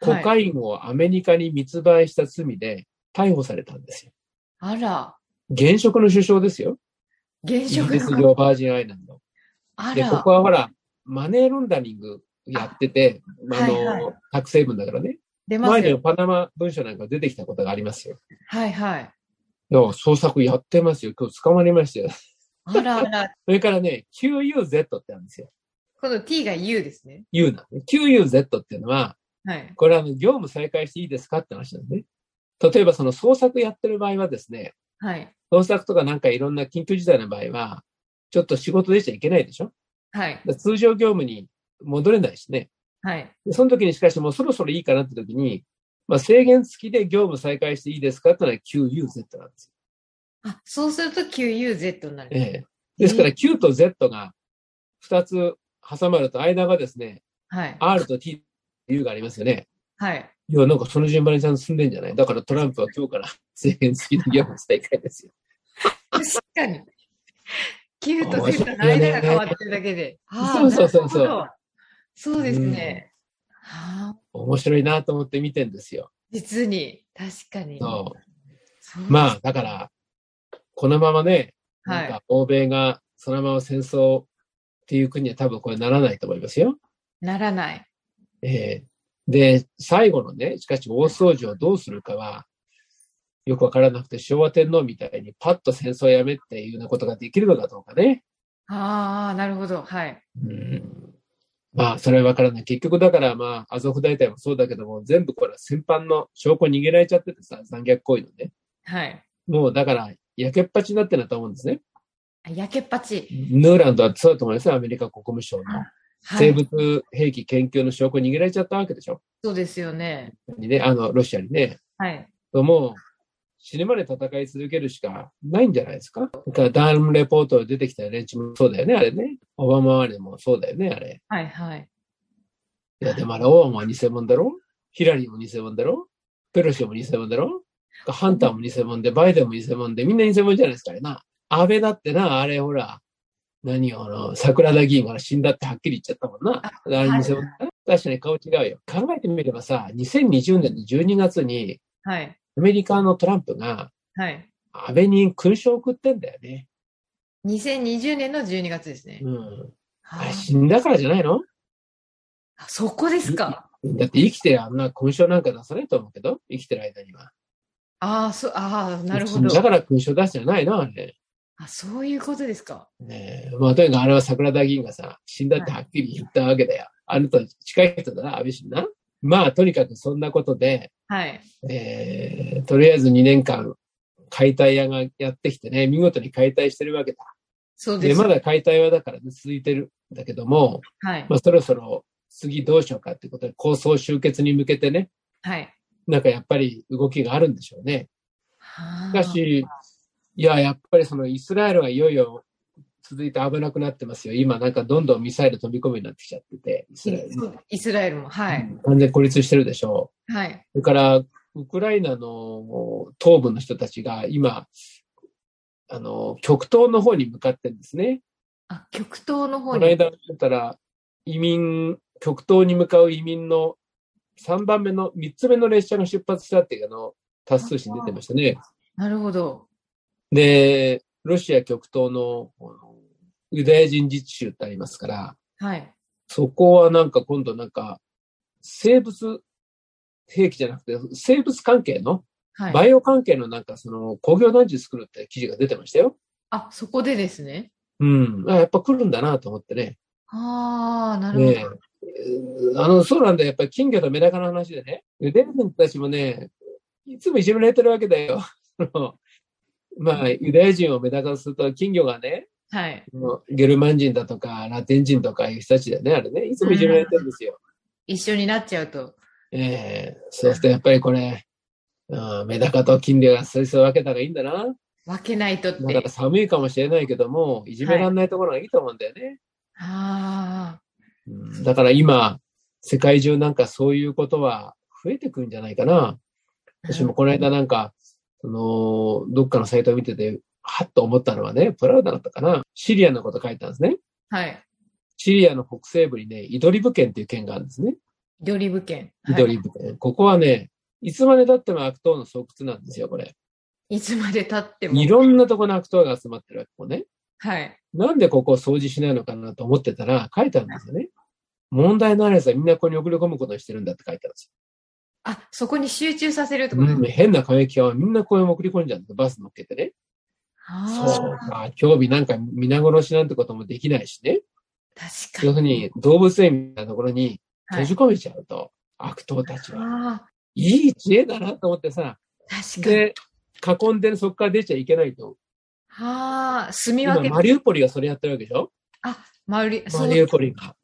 Speaker 2: コカインをアメリカに密売した罪で逮捕されたんですよ。
Speaker 1: あら、
Speaker 2: 現職の首相ですよ。
Speaker 1: 現
Speaker 2: イギリス
Speaker 1: 職の。
Speaker 2: 領バージンアイランド。で、
Speaker 1: あら
Speaker 2: ここはほら、マネーロンダリングやってて、あの、
Speaker 1: はいはい
Speaker 2: タ成分だからね。
Speaker 1: 出ますよ。
Speaker 2: 前にはパナマ文書なんか出てきたことがありますよ。
Speaker 1: はいはい。
Speaker 2: いや、捜索やってますよ。今日捕まりましたよ。
Speaker 1: あらあら。
Speaker 2: それからね、QUZ ってあるんですよ。
Speaker 1: 今度 T が U ですね。
Speaker 2: U なんで。QUZ っていうのは、
Speaker 1: はい。
Speaker 2: これはあの業務再開していいですかって話なんですね。例えばその捜索やってる場合はですね、
Speaker 1: はい。
Speaker 2: 捜索とかなんかいろんな緊急事態の場合は、ちょっと仕事でしちゃいけないでしょ
Speaker 1: はい。
Speaker 2: 通常業務に戻れないしね。
Speaker 1: はい。
Speaker 2: でその時にしかしもうそろそろいいかなって時に、まあ制限付きで業務再開していいですかってのは QUZ なんです
Speaker 1: あ、そうすると QUZ になる。
Speaker 2: よ。ええ。ですから Q と Z が2つ挟まると間がですね、
Speaker 1: はい。
Speaker 2: R と T っていうがありますよね。
Speaker 1: はい。
Speaker 2: いや、なんかその順番にちゃんと進んでんじゃない？だからトランプは今日から制限付きの業務再開ですよ。
Speaker 1: 確かに。Q と Z の間が変わってるだけで。
Speaker 2: そうそうそうそう
Speaker 1: そうですね。はあ、
Speaker 2: 面白いなと思って見てんですよ。
Speaker 1: 実に、確かに。
Speaker 2: そうまあ、だから、このままね、
Speaker 1: はい
Speaker 2: なんか欧米がそのまま戦争っていう国には多分これならないと思いますよ。
Speaker 1: ならない。
Speaker 2: ええで、最後のね、しかし大掃除をどうするかは、よくわからなくて昭和天皇みたいにパッと戦争をやめっていうようなことができるのかどうかね。
Speaker 1: ああ、なるほど。はい。
Speaker 2: うんまあ、それはわからない。結局だから、まあ、アゾフ大隊もそうだけども、全部これは戦犯の証拠逃げられちゃっててさ、残虐行為のね。
Speaker 1: はい。
Speaker 2: もうだから、焼けっぱちになってると思うんですね。
Speaker 1: 焼けっぱち。
Speaker 2: ヌーランドはそうだと思いますよ、アメリカ国務省の。生物兵器研究の証拠逃げられちゃったわけでしょ。
Speaker 1: そうですよね。
Speaker 2: にね、あの、ロシアにね。
Speaker 1: はい。
Speaker 2: もう、死ぬまで戦い続けるしかないんじゃないですか。だからダームレポート出てきた連中もそうだよね、あれね。オバマまでもそうだよね、あれ。
Speaker 1: はいはい。
Speaker 2: いや、でもあれ、オバマは偽物だろ？ヒラリーも偽物だろ？ペロシも偽物だろ？ハンターも偽物で、バイデンも偽物で、みんな偽物じゃないですかな。安倍だってな、あれほら、何よ、あの、桜田議員が死んだってはっきり言っちゃったもんな。あれ偽物、はい、確かに顔違うよ。考えてみればさ、2020年の12月に、
Speaker 1: はい。
Speaker 2: アメリカのトランプが、
Speaker 1: はい。
Speaker 2: 安倍に勲章を送ってんだよね。
Speaker 1: 2020年の12月ですね。
Speaker 2: うん。あれ死んだからじゃないの？
Speaker 1: そこですか。
Speaker 2: だって生きてあんな勲章なんか出さないと思うけど、生きてる間には。
Speaker 1: ああ、そう、ああ、なるほど。
Speaker 2: だから勲章出すじゃないな、あれ。
Speaker 1: あ、そういうことですか。
Speaker 2: ねえ。まあ、とにかくあれは桜田議員がさ、死んだってはっきり言ったわけだよ。はい、あのと近い人だな、安倍晋な。まあ、とにかくそんなことで、
Speaker 1: はい。
Speaker 2: えー、とりあえず2年間、解体屋がやってきてね、見事に解体してるわけだ。
Speaker 1: そうです。
Speaker 2: で、まだ解体はだから、ね、続いてるんだけども、
Speaker 1: はい。
Speaker 2: まあ、そろそろ次どうしようかっていうことで、構想集結に向けてね、
Speaker 1: はい。
Speaker 2: なんかやっぱり動きがあるんでしょうね。しかし、いや、やっぱりそのイスラエルがいよいよ続いて危なくなってますよ。今なんかどんどんミサイル飛び込むようになってきちゃってて、イスラエルも。
Speaker 1: イスラエルも、はい。
Speaker 2: 完全孤立してるでしょ
Speaker 1: う。はい。
Speaker 2: それから、ウクライナの東部の人たちが今、あの、極東の方に向かってるんですね。
Speaker 1: あ、極東の方
Speaker 2: に。この間言ったら、移民、極東に向かう移民の3番目の、3つ目の列車が出発したっていうの、タス通信出てましたね。
Speaker 1: なるほど。
Speaker 2: で、ロシア極東のユダヤ人自治州ってありますから、
Speaker 1: はい。
Speaker 2: そこはなんか今度なんか、生物兵器じゃなくて、生物関係の、はい、バイオ関係のなんかその工業団地作るって記事が出てましたよ。
Speaker 1: あ、そこでですね。
Speaker 2: うん。あやっぱ来るんだなと思ってね。
Speaker 1: ああ、なるほど。ね
Speaker 2: あの、そうなんだやっぱり金魚とメダカの話でね。ユダヤ人たちもね、いつもいじめられてるわけだよ。まあ、ユダヤ人をメダカとすると、金魚がね、
Speaker 1: はい。
Speaker 2: ゲルマン人だとか、ラテン人とかいう人たちだよね、あれね。いつもいじめられてるんですよ。
Speaker 1: 一緒になっちゃうと。
Speaker 2: ええー、そうするとやっぱりこれ、うん、メダカと金魚がそいつを分けたらいいんだな。
Speaker 1: 分けないとって。
Speaker 2: だから寒いかもしれないけども、いじめられないところがいいと思うんだよね。
Speaker 1: はい、
Speaker 2: ああ、だから今、世界中なんかそういうことは増えてくるんじゃないかな。私もこの間なんか、その、どっかのサイトを見てて、はっと思ったのはね、プラウダだったかな。シリアのこと書いたんですね。
Speaker 1: はい。
Speaker 2: シリアの北西部にね、イドリブ県っていう県があるんですね。
Speaker 1: イドリブ県。
Speaker 2: イドリブ県。はい、ここはね、いつまで経っても悪党の巣窟なんですよ、これ。
Speaker 1: いつまで経っても。
Speaker 2: いろんなところの悪党が集まってるわけ、ここね。
Speaker 1: はい。
Speaker 2: なんでここを掃除しないのかなと思ってたら、書いてあるんですよね。問題のあるやつはみんなここに送り込むことにしてるんだって書いてあるんですよ。
Speaker 1: あ、そこに集中させるってこと？
Speaker 2: うん、変な過激はみんなこう送り込んじゃうんだバス乗っけてね。そうか、興味なんか皆殺しなんてこともできないしね。
Speaker 1: 確かに。
Speaker 2: 要するに動物園みたいなところに閉じ込めちゃうと、はい、悪党たちは。いい知恵だなと思ってさ。
Speaker 1: 確かに。
Speaker 2: で、囲んでそこから出ちゃいけないと。
Speaker 1: はあ、住み分け。
Speaker 2: マリウポリがそれやってるわけでしょ？
Speaker 1: あ、マリ、
Speaker 2: マリウポリが。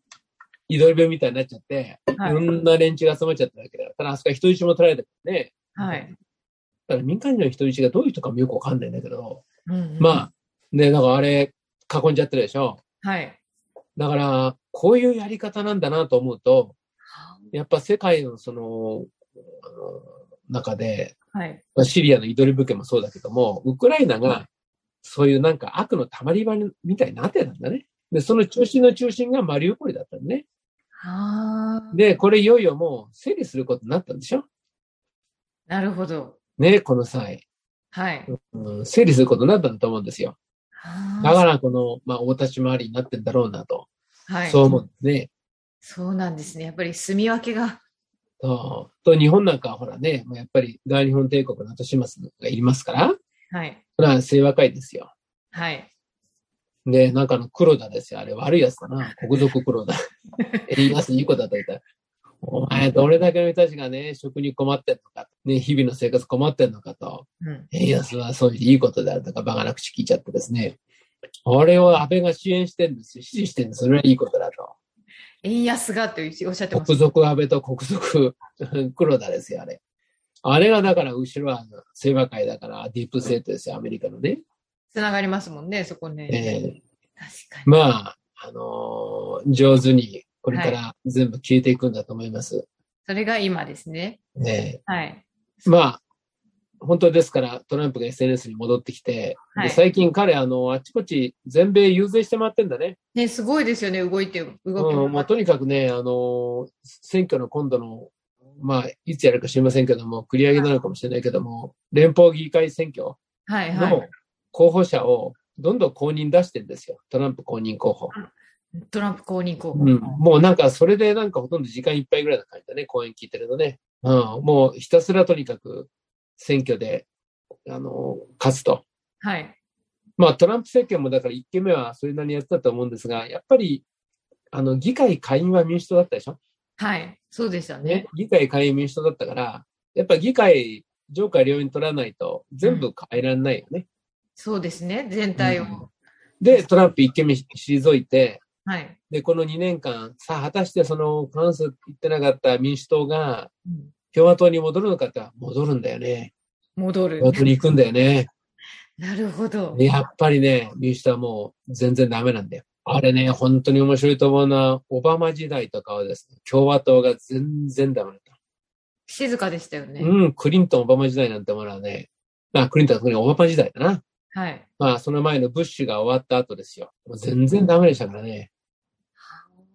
Speaker 2: 移動病みたいになっちゃって、はい、いろんな連中が集まっちゃったわけだただ、あそこは人質も取られてるね。
Speaker 1: はい。
Speaker 2: だから民間人の人質がどういう人かもよくわかんないんだけど、
Speaker 1: うんうん、
Speaker 2: まあ、ね、なんかあれ、囲んじゃってるでしょ？
Speaker 1: はい。
Speaker 2: だから、こういうやり方なんだなと思うと、やっぱ世界のその、中で、
Speaker 1: はい、
Speaker 2: シリアのイドリブ家もそうだけども、ウクライナがそういうなんか悪のたまり場みたいになってたんだね。で、その中心の中心がマリウポリだったのね。で、これいよいよもう整理することになったんでしょ？
Speaker 1: なるほど。
Speaker 2: ね、この際。
Speaker 1: はい、
Speaker 2: うん。整理することになったんだと思うんですよ。だからこの、まあ、大立ち回りになってんだろうなと。はい。そう思うんですね。
Speaker 1: そうなんですね。やっぱり住み分けが。
Speaker 2: と、と日本なんかはほらね、やっぱり大日本帝国の後始末がいりますから、
Speaker 1: はい。
Speaker 2: それは清和会ですよ。
Speaker 1: はい。
Speaker 2: で、なんかの黒田ですよ。あれ悪いやつだな。国賊黒田。言います、いい子だと言ったら。お前、どれだけの人たちがね、食に困ってんのか、ね、日々の生活困ってんのかと。うん、円安はそういういいことであるとか、バカな口聞いちゃってですね。これを安倍が支援してんですよ。支持してんです。それはいいことだと。
Speaker 1: 円安がっておっしゃってます。
Speaker 2: 国賊安倍と国賊黒田ですよ、あれ。あれがだから後ろは清和会だからディープセートですよ、アメリカのね。
Speaker 1: つながりますもんね、そこね。
Speaker 2: えー、確かに。まあ、あのー、上手にこれから全部消えていくんだと思います。はい、
Speaker 1: それが今ですね。
Speaker 2: ね
Speaker 1: はい。
Speaker 2: まあ、本当ですから、トランプが SNS に戻ってきて、はい、最近彼、あの、あちこち全米遊説して回ってんだね。
Speaker 1: ね、すごいですよね、動いて、動き、
Speaker 2: うん、まあ、とにかくね、あの、選挙の今度の、まあ、いつやるか知りませんけども、繰り上げなのかもしれないけども、はい、連邦議会選挙の候補者をどんどん公認出してるんですよ。トランプ公認候補。
Speaker 1: トランプ公認候補。
Speaker 2: うん、もうなんか、それでなんかほとんど時間いっぱいぐらいの感じだね、講演聞いてるとね。うん、もうひたすらとにかく選挙で、あの、勝つと。
Speaker 1: はい。
Speaker 2: まあ、トランプ政権もだから1期目はそれなりにやったと思うんですが、やっぱり、あの、議会下院は民主党だったでしょ？
Speaker 1: はい。そうでしたね。ね
Speaker 2: 議会下院民主党だったから、やっぱ議会、上下両院取らないと全部変えられないよね。うん、
Speaker 1: そうですね。全体を。うん、
Speaker 2: で、トランプ1期目退いて、
Speaker 1: はい。
Speaker 2: で、この2年間、さあ、果たしてその、過半数言ってなかった民主党が、共和党に戻るのかって戻るんだよね。
Speaker 1: 戻る。
Speaker 2: 共和党に行くんだよね。
Speaker 1: なるほど。
Speaker 2: やっぱりね、民主党はもう全然ダメなんだよ。あれね、本当に面白いと思うのは、オバマ時代とかはですね、共和党が全然ダメだった。
Speaker 1: 静かでしたよね。
Speaker 2: うん、クリントン、オバマ時代なんてものはね、あ、クリントンはオバマ時代だな。
Speaker 1: はい。
Speaker 2: まあ、その前のブッシュが終わった後ですよ。もう全然ダメでしたからね。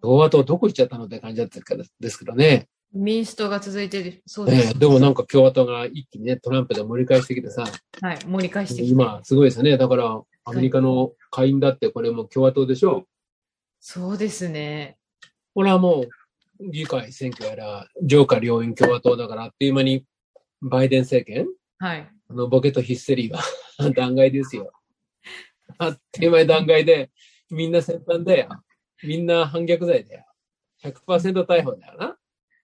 Speaker 2: 共和党どこ行っちゃったのって感じだったですけどね。
Speaker 1: 民主党が続いてる。そうです、
Speaker 2: ね。でもなんか共和党が一気にね、トランプで盛り返してきてさ。
Speaker 1: はい、盛り返してきて。
Speaker 2: 今、すごいですね。だから、アメリカの下院だってこれも共和党でしょう。
Speaker 1: そうですね。
Speaker 2: これはもう、議会選挙やら、上下両院共和党だから、あっという間に、バイデン政権
Speaker 1: はい。
Speaker 2: あの、ボケとヒステリーは 弾劾ですよ。あっという間に弾劾で、みんな先端だよ。みんな反逆罪だよ。100%逮捕だよな。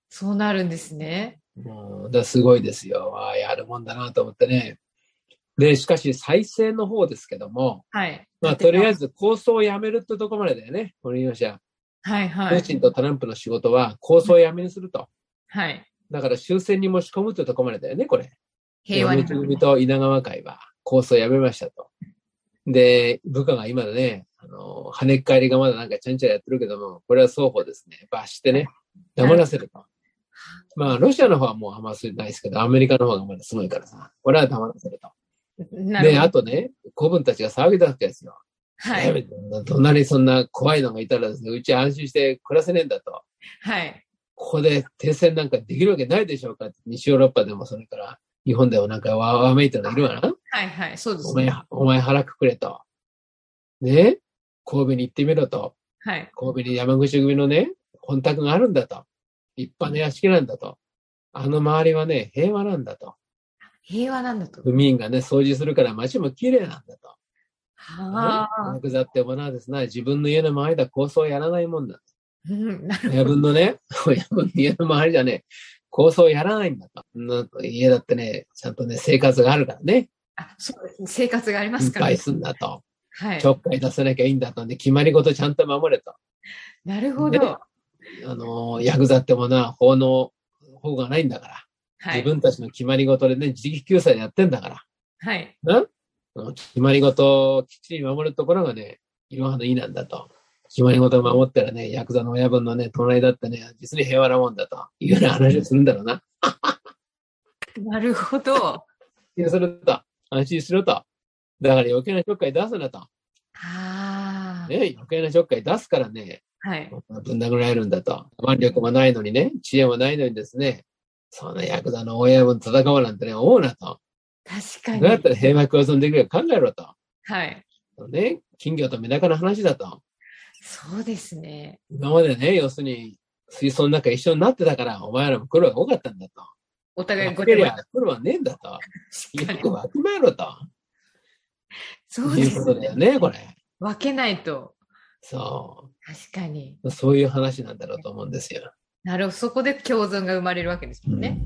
Speaker 1: そうなるんですね。
Speaker 2: うん、だすごいですよ。ああ、やるもんだなと思ってね。で、しかし再生の方ですけども、
Speaker 1: はい。
Speaker 2: まあ、とりあえず構想をやめるってとこまでだよね。これ言いました。
Speaker 1: はいはい。
Speaker 2: プーチンとトランプの仕事は構想をやめにすると。
Speaker 1: はい。
Speaker 2: だから終戦に持ち込むってとこまでだよね、これ。
Speaker 1: 平和に。
Speaker 2: 組と稲川会は構想をやめましたと。で、部下が今だね、あの、跳ねっ返りがまだなんかちゃんちゃらやってるけども、これは双方ですね、罰してね、黙らせると。まあ、ロシアの方はもうあんまりないですけど、アメリカの方がまだすごいからさ、これは黙らせると。で、あとね、子分たちが騒ぎ出すわけですよ。
Speaker 1: はい。
Speaker 2: 隣にそんな怖いのがいたらですね、うち安心して暮らせねえんだと。
Speaker 1: はい。
Speaker 2: ここで停戦なんかできるわけないでしょうか西ヨーロッパでもそれから、日本でもなんかわわめいてるのいるわな。
Speaker 1: はいはい、そうです
Speaker 2: ね。お前、お前腹くくれと。ね？神戸に行ってみろと。
Speaker 1: はい。
Speaker 2: 神戸に山口組のね、本宅があるんだと。立派な屋敷なんだと。あの周りはね、平和なんだと。
Speaker 1: 平和なんだと。
Speaker 2: 府民がね、掃除するから街も綺麗なんだと。
Speaker 1: はあ。
Speaker 2: ヤざってもなですな、自分の家の周りだ構想やらないもんだ。
Speaker 1: うん、
Speaker 2: 親分のね、親分の家の周りじゃね、構想やらないんだと。家だってね、ちゃんとね、生活があるからね。
Speaker 1: あ、そうですね。生活がありますから、
Speaker 2: ね。いっぱいすんだと。
Speaker 1: はい。
Speaker 2: ちょっかい出さなきゃいいんだと。で、決まり事ちゃんと守れと。
Speaker 1: なるほど。
Speaker 2: あの、ヤクザってもな、法の方がないんだから。はい、自分たちの決まり事でね、自力救済でやってんだから。
Speaker 1: はい。
Speaker 2: な？決まり事をきっちり守るところがね、いろはのいいなんだと。決まり事を守ったらね、ヤクザの親分のね、隣だってね、実に平和なもんだというような話をするんだろうな。
Speaker 1: なるほど。
Speaker 2: すると。安心しろと。だから余計なちょっかい出すなと。
Speaker 1: ああ。
Speaker 2: ね、余計なちょっかい出すからね、
Speaker 1: はい。
Speaker 2: ぶん殴られるんだと。腕力もないのにね、知恵もないのにですね、そんなヤクザの親分戦おうなんてね、思うなと。
Speaker 1: 確かに。
Speaker 2: どうやったら平和共存できるか考えろと。
Speaker 1: はい。
Speaker 2: ね、金魚とメダカの話だと。
Speaker 1: そうですね。
Speaker 2: 今までね、要するに、水槽の中一緒になってたから、お前らも苦労が多かったんだと。
Speaker 1: お互い
Speaker 2: ごてゃ苦労はねえんだと。よくわきまえろと。そういうことだよね、これ。
Speaker 1: 分けないと。
Speaker 2: そ
Speaker 1: う。確かに。
Speaker 2: そういう話なんだろうと思うんですよ。
Speaker 1: なるほど。そこで共存が生まれるわけですもんね。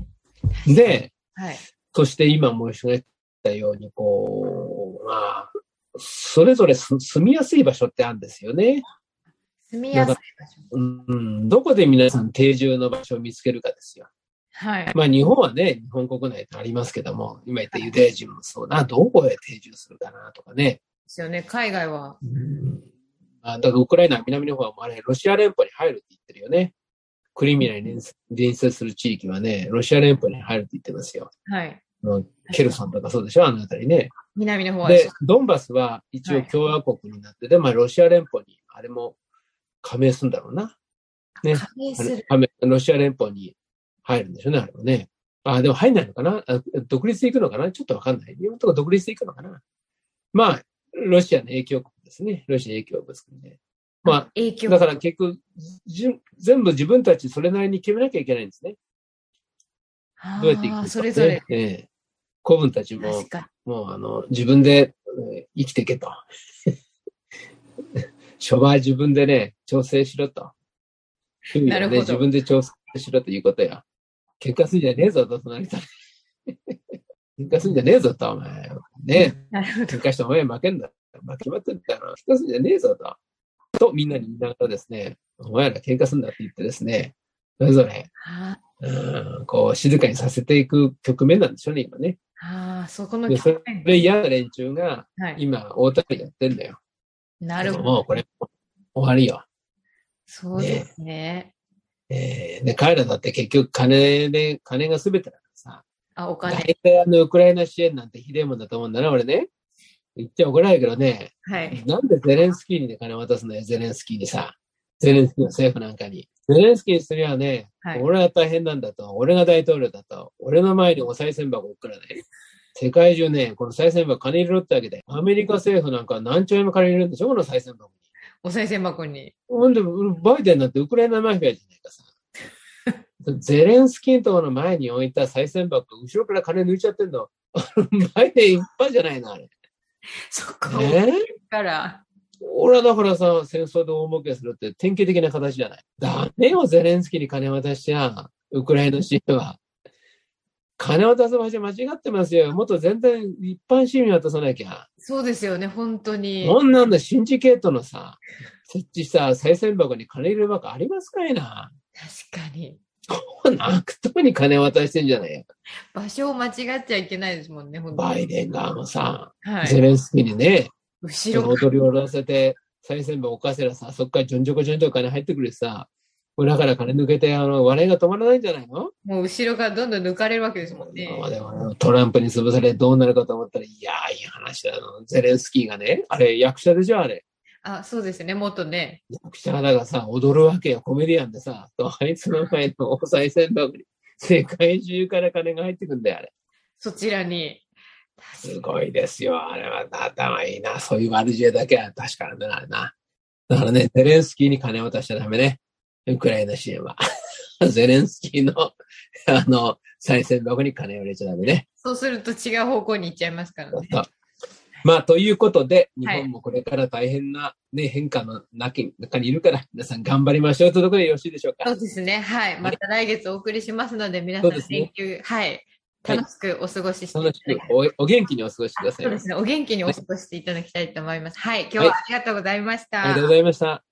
Speaker 2: うん、で、はい、そして今申し上げたように、こう、まあ、それぞれ住みやすい場所ってあるんですよね。
Speaker 1: 住みやすい場
Speaker 2: 所。うん、どこで皆さん定住の場所を見つけるかですよ。
Speaker 1: はい。
Speaker 2: まあ日本はね、日本国内ってありますけども、今言ったユダヤ人もそうな、どこへ定住するかなとかね。
Speaker 1: ですよね、海外は。う
Speaker 2: んあだからウクライナ、南の方はあれ、ロシア連邦に入るって言ってるよね。クリミナに隣接する地域はね、ロシア連邦に入るって言ってますよ。
Speaker 1: はい。
Speaker 2: ケルソンとかそうでしょあの辺りね。
Speaker 1: 南の方は
Speaker 2: で、ドンバスは一応共和国になって、はい、で、まあロシア連邦に、あれも加盟するんだろうな。
Speaker 1: ね。加盟する。
Speaker 2: ロシア連邦に入るんでしょうね、あれはね。あ、でも入んないのかな？独立で行くのかな？ちょっとわかんない。今のところ独立で行くのかな？まあ、ロシアの影響国ですね。ロシア影響国で。まあ、影響だから結局じ、全部自分たちそれなりに決めなきゃいけないんですね。
Speaker 1: どうやっていくか、ね、それぞれ。
Speaker 2: ええ子分たちも、もうあの、自分で、えー、生きていけと。諸場自分でね、調整しろと。
Speaker 1: なるほど。
Speaker 2: 自分で調整しろということや。喧嘩すんじゃねえぞと、隣と。喧嘩すんじゃねえぞと、お前。ね喧嘩してお前負けんだ。負けまってんだろ。喧嘩すんじゃねえぞと。と、みんなに言いながらですね、お前ら喧嘩すんだって言ってですね、それぞれ、うん、こう、静かにさせていく局面なんでしょうね、今ね。
Speaker 1: ああ、そこの
Speaker 2: 局面。それ嫌な連中が、今、大谷やってんだよ。
Speaker 1: なるほど。
Speaker 2: もうこれ、終わりよ。
Speaker 1: そうですね。
Speaker 2: えー、で、彼らだって結局金で、金が全てだからさ。
Speaker 1: あ、お金。
Speaker 2: 大体あの、ウクライナ支援なんてひでえもんだと思うんだな、俺ね。言っちゃ怒らないけどね。
Speaker 1: はい。
Speaker 2: なんでゼレンスキーにね、金渡すのよ、ゼレンスキーにさ。ゼレンスキーの政府なんかに。ゼレンスキーにすりゃね、はい、俺が大変なんだと、俺が大統領だと、俺の前にお賽銭箱送らない。世界中ね、この賽銭箱金入れろってわけで、アメリカ政府なんか何兆円も金入れるんでしょこの賽銭箱に。
Speaker 1: お賽銭箱に。
Speaker 2: ほんで、バイデンなんてウクライナマフィアじゃないかさ。ゼレンスキーのとの前に置いた賽銭箱、後ろから金抜いちゃってんの。バイデン一般じゃないな、あれ。
Speaker 1: そこ、ね、から。
Speaker 2: 俺はだからさ、戦争で大儲けするって典型的な形じゃない。ダメよ、ゼレンスキーに金渡しちゃ、ウクライナ支援は。金を出す場所間違ってますよ。もっと全然一般市民渡さなきゃ。
Speaker 1: そうですよね、本当に。
Speaker 2: こんなんだ、シンジケートのさ、設置した再銭箱に金入れる箱ありますかいな。
Speaker 1: 確かに。
Speaker 2: こんな悪党に金渡してんじゃないよ。
Speaker 1: 場所を間違っちゃいけないですもんね、
Speaker 2: バイデン側もさ、はい、ゼレンスキーにね、
Speaker 1: 後ろ
Speaker 2: 踊りを下ろせて、再銭箱置かせらさ、そっからちょんちょこちょんちょこ金入ってくるしさ、裏から金抜けて、あの、笑いが止まらないんじゃないの？
Speaker 1: もう後ろからどんどん抜かれるわけですもんね。で
Speaker 2: もトランプに潰されどうなるかと思ったら、いやー、いい話だの。ゼレンスキーがね、あれ、役者でしょ、あれ。
Speaker 1: あ、そうですね、元ね。
Speaker 2: 役者だがさ、踊るわけよ、コメディアンでさ、あいつの前のお賽銭箱に、世界中から金が入ってくんだよ、あれ。
Speaker 1: そちらに。
Speaker 2: すごいですよ、あれは頭いいな。そういう悪知恵だけは確かなんだな。だからね、ゼレンスキーに金を渡しちゃダメね。ウクライナ支援は。ゼレンスキーの、あの、再銭箱に金を入れちゃダメね。
Speaker 1: そうすると違う方向に行っちゃいますからね。
Speaker 2: まあ、ということで、日本もこれから大変な、ね、変化の中にいるから、皆さん頑張りましょうというところでよろしいでしょうか？
Speaker 1: そうですね。はい。また来月お送りしますので、皆さん連休、ね、はい。楽しくお過ごししていただきたい、
Speaker 2: はい、お。お元気にお過ごしください。
Speaker 1: そうですね。お元気にお過ごししていただきたいと思います。はい。今日はありがとうございました。
Speaker 2: はい、ありがとうございました。